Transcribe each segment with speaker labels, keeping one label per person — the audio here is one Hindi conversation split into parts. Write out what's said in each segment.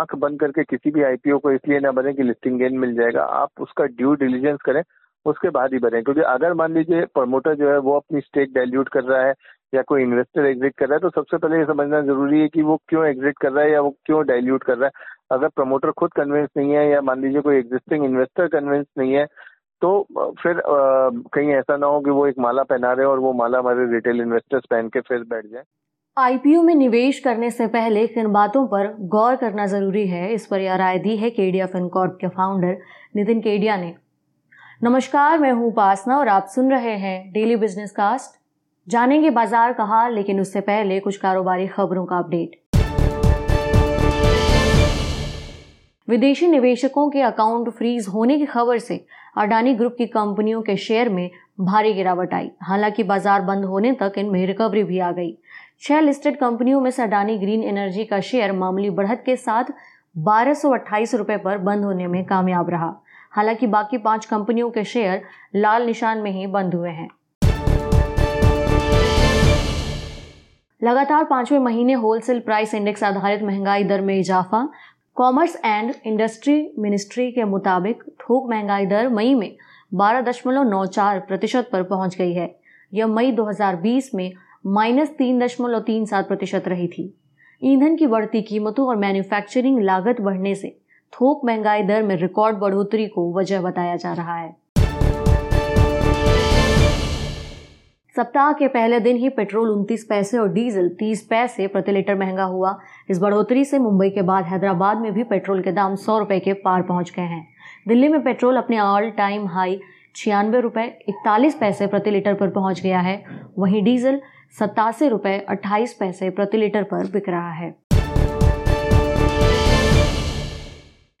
Speaker 1: आँख बंद करके किसी भी आईपीओ को इसलिए ना बने कि लिस्टिंग गेन मिल जाएगा। आप उसका ड्यू डिलीजेंस करें उसके बाद ही बने। क्योंकि अगर मान लीजिए प्रमोटर जो है वो अपनी स्टेक डायल्यूट कर रहा है या कोई इन्वेस्टर एग्जिट कर रहा है तो सबसे पहले ये समझना ज़रूरी है कि वो क्यों एग्जिट कर रहा है या वो क्यों डायल्यूट कर रहा है। अगर प्रमोटर खुद कन्विंस नहीं है या मान लीजिए कोई एग्जिस्टिंग इन्वेस्टर कन्विंस नहीं है तो फिर आ, कहीं ऐसा ना हो कि वो एक माला पहना रहे और वो माला हमारे रिटेल इन्वेस्टर्स पहन के फिर बैठ जाए।
Speaker 2: आईपीओ में निवेश करने से पहले किन बातों पर गौर करना ज़रूरी है, इस पर यह राय दी है केडिया फिनकॉर्प के फाउंडर नितिन केडिया ने। नमस्कार, मैं हूँ उपासना और आप सुन रहे हैं डेली बिज़नेस कास्ट जानेंगे बाज़ार का हाल लेकिन उससे पहले कुछ कारोबारी खबरों का अपडेट। विदेशी निवेशकों के अकाउंट फ्रीज होने की खबर से अडानी ग्रुप की कंपनियों के शेयर में भारी गिरावट आई। हालाँकि बाज़ार बंद होने तक इनमें रिकवरी भी आ गई। छह लिस्टेड कंपनियों में से अडानी ग्रीन एनर्जी का शेयर मामूली बढ़त के साथ बारह रुपए पर बंद होने में कामयाब रहा। हालाँकि बाकी पाँच कंपनियों के शेयर लाल निशान में ही बंद हुए हैं। लगातार पाँचवें महीने होलसेल प्राइस इंडेक्स आधारित महँगाई दर में इजाफा। कॉमर्स एंड इंडस्ट्री मिनिस्ट्री के मुताबिक थोक महँगाई दर मई में बारह दशमलव नौ चार प्रतिशत पर पहुँच गई है। यह मई 2020 में माइनस तीन दशमलव तीन सात प्रतिशत रही थी। ईंधन की बढ़ती कीमतों और मैन्युफैक्चरिंग लागत बढ़ने से थोक महँगाई दर में रिकॉर्ड बढ़ोतरी को वजह बताया जा रहा है। सप्ताह के पहले दिन ही पेट्रोल उनतीस पैसे और डीजल तीस पैसे प्रति लीटर महँगा हुआ। इस बढ़ोतरी से मुंबई के बाद हैदराबाद में भी पेट्रोल के दाम सौ रुपए के पार पहुँच गए हैं। दिल्ली में पेट्रोल अपने ऑल टाइम हाई छियानवे रुपए इकतालीस पैसे प्रति लीटर पर पहुँच गया है। वहीं डीजल सत्तासी रुपए अट्ठाईस पैसे प्रति लीटर पर बिक रहा है।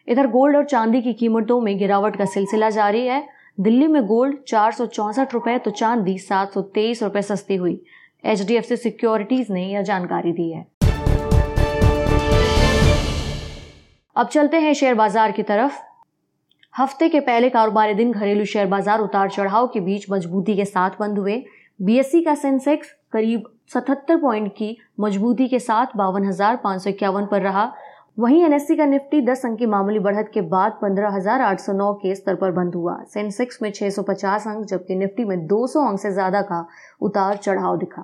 Speaker 2: इधर गोल्ड और चांदी की कीमतों में गिरावट का सिलसिला जारी है। दिल्ली में गोल्ड चार सौ चौसठ रुपए तो चांदी सात सौ तेईस रुपए सस्ती हुई। H D F C securities ने यह जानकारी दी है। अब चलते हैं शेयर बाज़ार की तरफ़। हफ़्ते के पहले कारोबारी दिन घरेलू शेयर बाज़ार उतार चढ़ाव के बीच मजबूती के साथ बंद हुए। बीएससी का सेंसेक्स करीब 77 पॉइंट की मजबूती के साथ बावन पर रहा। वहीं एनएससी का निफ्टी 10 अंक की मामूली बढ़त के बाद 15,809 के स्तर पर बंद हुआ। सेंसेक्स में 650 अंक जबकि निफ्टी में 200 अंक से ज़्यादा का उतार चढ़ाव दिखा।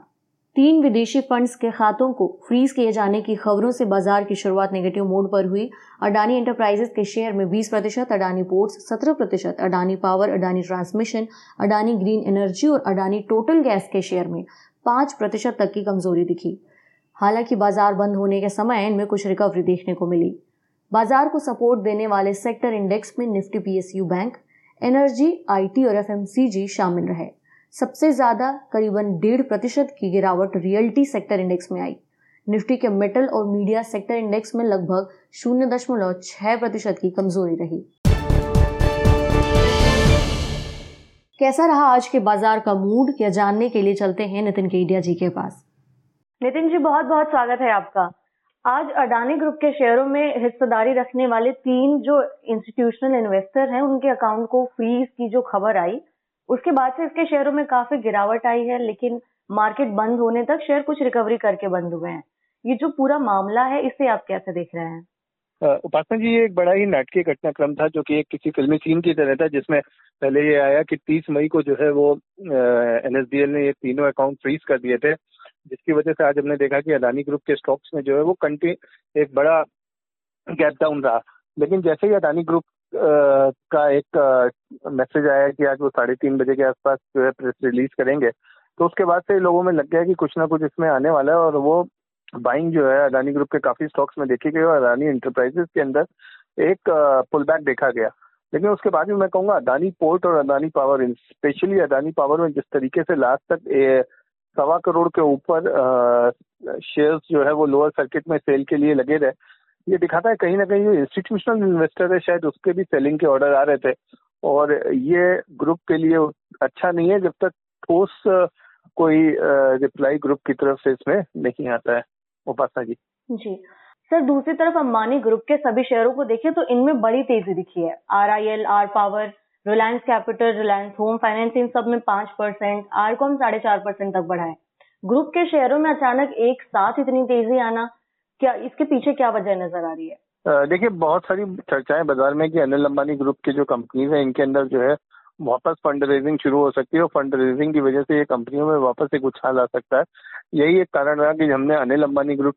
Speaker 2: तीन विदेशी फंड्स के खातों को फ्रीज किए जाने की खबरों से बाज़ार की शुरुआत नेगेटिव मोड पर हुई। अडानी एंटरप्राइजेस के शेयर में 20 प्रतिशत अडानी पोर्ट्स 17 प्रतिशत Adani power Adani transmission Adani green energy और अडानी टोटल गैस के शेयर में पाँच प्रतिशत तक की कमज़ोरी दिखी। हालाँकि बाज़ार बंद होने के समय इनमें कुछ रिकवरी देखने को मिली। बाज़ार को सपोर्ट देने वाले सेक्टर इंडेक्स में Nifty PSU bank energy IT और एफएमसीजी शामिल रहे। सबसे ज़्यादा करीबन डेढ़ प्रतिशत की गिरावट रियल्टी सेक्टर इंडेक्स में आई। निफ्टी के मेटल और मीडिया सेक्टर इंडेक्स में लगभग शून्य दशमलव छह प्रतिशत की कमज़ोरी रही। कैसा रहा आज के बाज़ार का मूड? क्या जानने के लिए चलते हैं नितिन केडिया जी के पास।
Speaker 3: नितिन जी, बहुत बहुत स्वागत है आपका। आज अडानी ग्रुप के शेयरों में हिस्सेदारी रखने वाले तीन जो इंस्टीट्यूशनल इन्वेस्टर हैं, उनके अकाउंट को फ्रीज की जो खबर आई, उसके बाद से इसके शेयरों में काफ़ी गिरावट आई है, लेकिन मार्केट बंद होने तक शेयर कुछ रिकवरी करके बंद हुए हैं। ये जो पूरा मामला है, इसे आप कैसे देख रहे हैं?
Speaker 1: उपासना जी, ये एक बड़ा ही नाटकीय घटनाक्रम था, जो कि एक किसी फिल्मी सीन की तरह था, जिसमें पहले ये आया कि 30 मई को जो है वो एनएसडीएल ने ये तीनों अकाउंट फ्रीज कर दिए थे, जिसकी वजह से आज हमने देखा कि अदानी ग्रुप के स्टॉक्स में जो है वो कंटी एक बड़ा गैप डाउन रहा। लेकिन जैसे ही अदानी ग्रुप का एक मैसेज आया कि आज वो साढ़े तीन बजे के आसपास जो है प्रेस रिलीज़ करेंगे तो उसके बाद से लोगों में लग गया कि कुछ ना कुछ इसमें आने वाला है और वो बाइंग जो है अदानी ग्रुप के काफ़ी स्टॉक्स में देखी गई और अदानी इंटरप्राइजेस के अंदर एक पुल बैक देखा गया। लेकिन उसके बाद भी मैं कहूँगा अदानी पोर्ट और Adani power specially Adani power में जिस तरीके से लास्ट तक सवा करोड़ के ऊपर शेयर्स जो है वो लोअर सर्किट में सेल के लिए लगे रहे। ये दिखाता है कहीं ना कहीं जो इंस्टीट्यूशनल इन्वेस्टर है, शायद उसके भी सेलिंग के ऑर्डर आ रहे थे। और ये ग्रुप के लिए अच्छा नहीं है, जब तक ठोस कोई रिप्लाई ग्रुप की तरफ़ से इसमें नहीं आता है। उपासना जी।
Speaker 3: जी। सर दूसरी तरफ़ अंबानी ग्रुप के सभी शेयरों को देखें तो इनमें बड़ी तेज़ी दिखी है। R I L R power Reliance capital Reliance home finance इन सब में पाँच परसेंट आरकॉम साढ़े चार परसेंट तक बढ़ा है ग्रुप के शेयरों में अचानक एक साथ इतनी तेज़ी आना क्या इसके पीछे क्या वजह नज़र आ रही है?
Speaker 1: देखिए बहुत सारी चर्चाएँ बाज़ार में कि। अनिल अंबानी ग्रुप के जो कंपनीज़ हैं इनके अंदर जो है वापस फंड रेजिंग शुरू हो सकती है और फंड रेजिंग की वजह से ये कंपनियों में वापस एक उछाल आ सकता है। यही एक कारण रहा कि हमने अनिल अंबानी ग्रुप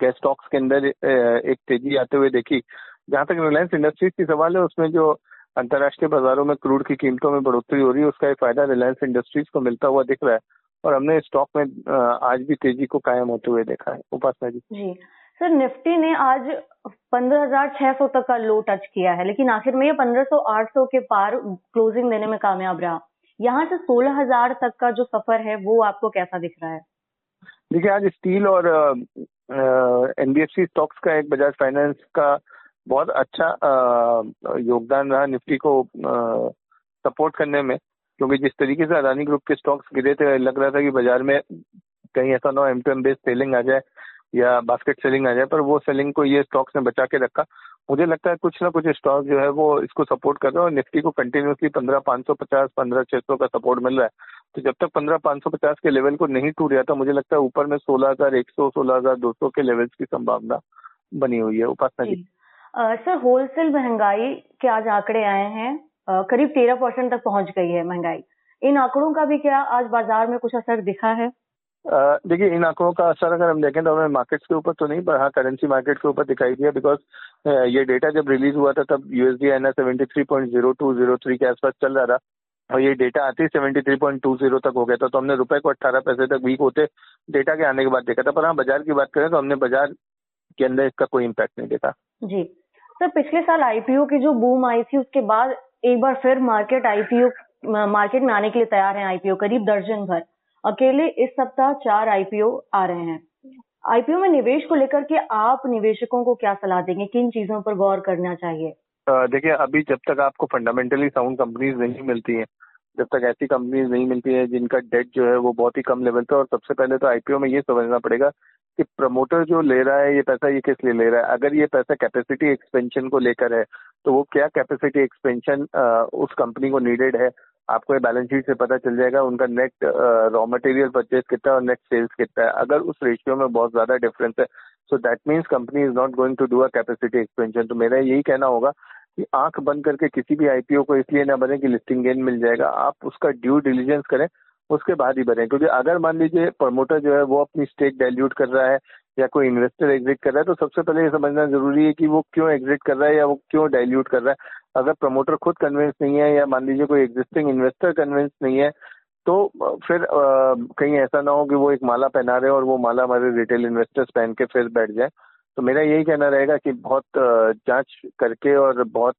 Speaker 1: के स्टॉक्स के अंदर एक तेज़ी आते हुए देखी। जहाँ तक रिलायंस इंडस्ट्रीज़ की सवाल है, उसमें जो अंतर्राष्ट्रीय बाजारों में क्रूड की कीमतों में बढ़ोतरी हो रही है, उसका एक फ़ायदा रिलायंस इंडस्ट्रीज़ को मिलता हुआ दिख रहा है और हमने स्टॉक में आज भी तेज़ी को कायम होते हुए देखा है। उपासना जी।
Speaker 3: जी। सर निफ्टी ने आज 15,600 तक का लो टच किया है लेकिन आखिर में ये 1500-800 के पार क्लोजिंग देने में कामयाब रहा। यहाँ से 16,000 तक का जो सफ़र है वो आपको कैसा दिख रहा है?
Speaker 1: देखिए आज स्टील और एनबीएफसी स्टॉक्स का एक बजाज फाइनेंस का बहुत अच्छा योगदान रहा निफ्टी को सपोर्ट करने में क्योंकि जिस तरीके से अदानी ग्रुप के स्टॉक्स गिरे थे लग रहा था कि बाज़ार में कहीं ऐसा ना M to M based selling आ जाए। या बास्केट सेलिंग आ जाए, पर वो सेलिंग को ये स्टॉक्स ने बचा के रखा। मुझे लगता है कुछ ना कुछ स्टॉक जो है वो इसको सपोर्ट कर रहे हैं और निफ्टी को कंटिन्यूसली पंद्रह पाँच सौ पचास, पंद्रह छह सौ का सपोर्ट मिल रहा है। तो जब तक पंद्रह पाँच सौ पचास के लेवल को नहीं टूट जाता मुझे लगता है ऊपर में सोलह हज़ार, एक सौ, सोलह हज़ार, दो सौ के लेवल्स की संभावना बनी हुई है। उपासना जी।
Speaker 3: सर होलसेल महँगाई के आज आंकड़े आए हैं। करीब तेरह परसेंट तक पहुँच गई है महँगाई। इन आंकड़ों का भी क्या आज बाज़ार में कुछ असर दिखा है?
Speaker 1: देखिए, इन आंकड़ों का असर अगर हम देखें तो हमें मार्केट्स के ऊपर तो नहीं, पर हाँ करेंसी मार्केट के ऊपर दिखाई दिया बिकॉज़ ये डेटा जब रिलीज़ हुआ था, तब USD N seventy three point zero two zero three के आसपास चल रहा था। और ये डेटा आते ही seventy three point two zero तक हो गया था तो हमने रुपए को अट्ठारह पैसे तक वीक होते डेटा के आने के बाद देखा था। पर हाँ बाज़ार की बात करें तो हमने बाज़ार के अंदर इसका कोई इम्पैक्ट नहीं देखा।
Speaker 3: जी। सर, पिछले साल आईपीओ की जो बूम आई थी, उसके बाद एक बार फिर मार्केट आईपीओ मार्केट में आने के लिए तैयार है आईपीओ करीब दर्जन भर। अकेले इस सप्ताह चार आईपीओ आ रहे हैं। आईपीओ में निवेश को लेकर के आप निवेशकों को क्या सलाह देंगे? किन चीज़ों पर गौर करना चाहिए?
Speaker 1: देखिए, अभी जब तक आपको फंडामेंटली साउंड कंपनीज़ नहीं मिलती हैं, जब तक ऐसी कंपनीज़ नहीं मिलती है जिनका डेट जो है वो बहुत ही कम लेवल पे और सबसे पहले तो आईपीओ में ये समझना पड़ेगा कि प्रमोटर जो ले रहा है, ये पैसा ये किस लिए ले रहा है? अगर ये पैसा कैपेसिटी एक्सपेंशन को लेकर है तो वो क्या कैपेसिटी एक्सपेंशन उस कंपनी को नीडेड है? आपको ये बैलेंस शीट से पता चल जाएगा उनका नेट रॉ मटेरियल परचेज कितना है और नेट सेल्स कितना है। अगर उस रेशियो में बहुत ज़्यादा डिफरेंस है so that means company is not going to do a capacity expansion तो मेरा यही कहना होगा कि आँख बंद करके किसी भी आईपीओ को इसलिए ना बने कि लिस्टिंग गेन मिल जाएगा। आप उसका ड्यू डिलीजेंस करें, उसके बाद ही बने। क्योंकि अगर मान लीजिए प्रमोटर जो है, वो अपनी स्टेक डायल्यूट कर रहा है या कोई इन्वेस्टर एग्जिट कर रहा है तो सबसे पहले ये समझना ज़रूरी है कि वो क्यों एग्जिट कर रहा है या वो क्यों डायल्यूट कर रहा है। अगर प्रमोटर खुद कन्विंस नहीं है या मान लीजिए कोई एग्जिस्टिंग इन्वेस्टर कन्विंस नहीं है तो फिर आ, कहीं ऐसा ना हो कि वो एक माला पहना रहे और वो माला हमारे रिटेल इन्वेस्टर्स पहन के फिर बैठ जाए। तो मेरा यही कहना रहेगा कि बहुत जाँच करके और बहुत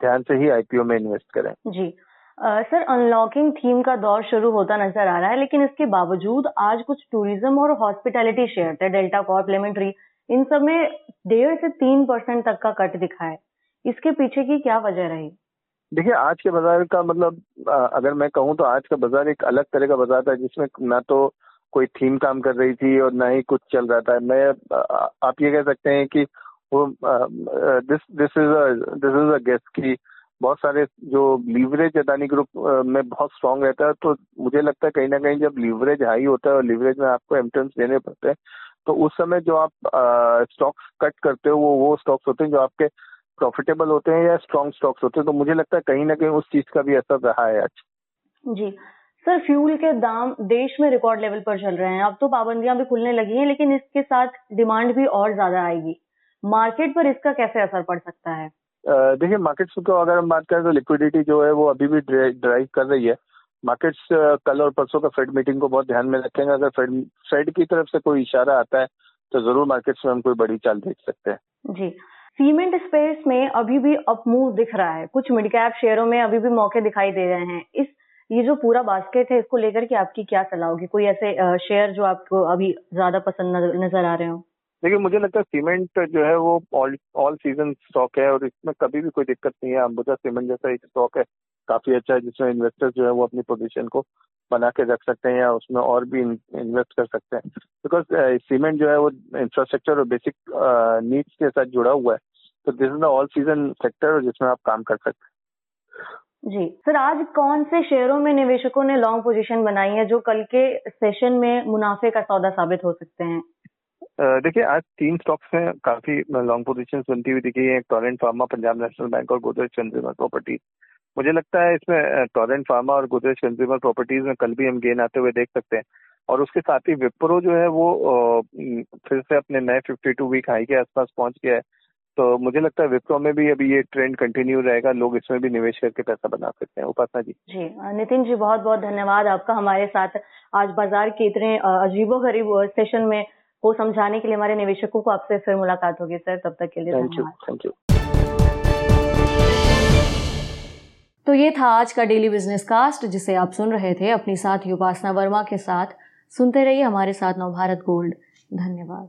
Speaker 1: ध्यान से ही आईपीओ में इन्वेस्ट करें।
Speaker 3: जी। सर अनलॉकिंग थीम का दौर शुरू होता नज़र आ रहा है लेकिन इसके बावजूद आज कुछ टूरिज़्म और हॉस्पिटैलिटी शेयर थे डेल्टा कॉर्प लेमन ट्री इन सब में डेढ़ से तीन परसेंट तक का कट दिखा है। इसके पीछे की क्या वजह रही?
Speaker 1: देखिए, आज के बाज़ार का मतलब अगर मैं कहूँ तो आज का बाज़ार एक अलग तरह का बाज़ार था जिसमें ना तो कोई थीम काम कर रही थी और ना ही कुछ चल रहा था। मैं आप ये कह सकते हैं कि वो this this is a guest की बहुत सारे जो लीवरेज अदानी ग्रुप में बहुत स्ट्रांग रहता है तो मुझे लगता है कहीं ना कहीं जब लीवरेज हाई होता है और लीवरेज में आपको एमटेंस देने पड़ते हैं तो उस समय जो आप स्टॉक्स कट करते हो, वो वो स्टॉक्स होते हैं जो आपके प्रॉफिटेबल होते हैं या स्ट्रॉन्ग स्टॉक्स होते हैं तो मुझे लगता है कहीं ना कहीं उस चीज़ का भी असर रहा है आज।
Speaker 3: जी। सर फ्यूल के दाम देश में रिकॉर्ड लेवल पर चल रहे हैं। अब तो पाबंदियाँ भी खुलने लगी हैं लेकिन इसके साथ डिमांड भी और ज़्यादा आएगी। मार्केट पर इसका कैसे असर पड़ सकता है?
Speaker 1: देखिए मार्केट्स को अगर हम बात करें तो लिक्विडिटी जो है वो अभी भी ड्राइव कर रही है। मार्केट्स कल और परसों का फेड मीटिंग को बहुत ध्यान में रखेंगे। अगर फेड फेड की तरफ़ से कोई इशारा आता है तो ज़रूर मार्केट्स में हम कोई बड़ी चाल देख सकते हैं।
Speaker 3: जी। सीमेंट स्पेस में अभी भी अप मूव दिख रहा है। कुछ मिड कैप शेयरों में अभी भी मौके दिखाई दे रहे हैं। इस, ये जो पूरा बास्केट है, इसको लेकर के आपकी क्या सलाह होगी? कोई ऐसे शेयर जो आपको अभी ज़्यादा पसंद नज़र आ रहे हो?
Speaker 1: देखिए, मुझे लगता है सीमेंट जो है वो ऑल ऑल सीज़न स्टॉक है और इसमें कभी भी कोई दिक्कत नहीं है। अंबुजा सीमेंट जैसा एक स्टॉक है, काफ़ी अच्छा है, जिसमें इन्वेस्टर्स जो है वो अपनी पोजीशन को बना के रख सकते हैं या उसमें और भी इन्वेस्ट कर सकते हैं। बिकॉज़ सीमेंट जो है वो इंफ्रास्ट्रक्चर और बेसिक नीड्स के साथ जुड़ा हुआ है। तो this is the all season sector जिसमें आप काम कर सकते हैं।
Speaker 3: जी। सर आज कौन से शेयरों में निवेशकों ने लॉन्ग पोजीशन बनाई है जो कल के सेशन में मुनाफे का सौदा साबित हो सकते हैं?
Speaker 1: देखिए आज तीन स्टॉक्स में काफ़ी लॉन्ग पोजीशंस बनती हुई दिखी है। Torrent Pharma Punjab National Bank और गोदरेज कंज्यूमर प्रॉपर्टीज़ मुझे लगता है इसमें टोरेंट फार्मा और गोदरेज कंज्यूमर प्रॉपर्टीज़ में कल भी हम गेन आते हुए देख सकते हैं। और उसके साथ ही विप्रो जो है वो फिर से अपने नए 52 वीक हाई के आसपास पहुँच गया है। तो मुझे लगता है विप्रो में भी अभी ये ट्रेंड कंटिन्यू रहेगा लोग इसमें भी निवेश करके पैसा बना सकते हैं। उपासना जी।
Speaker 3: जी नितिन जी बहुत बहुत धन्यवाद आपका हमारे साथ। आज बाज़ार के इतने अजीबो गरीब सेशन में को समझाने के लिए हमारे निवेशकों को आपसे फिर मुलाकात होगी सर। तब तक के लिए
Speaker 1: थैंक यू थैंक यू
Speaker 2: तो ये था आज का डेली बिज़नेस कास्ट जिसे आप सुन रहे थे। अपनी साथी उपासना वर्मा के साथ सुनते रहिए हमारे साथ नवभारत गोल्ड। धन्यवाद।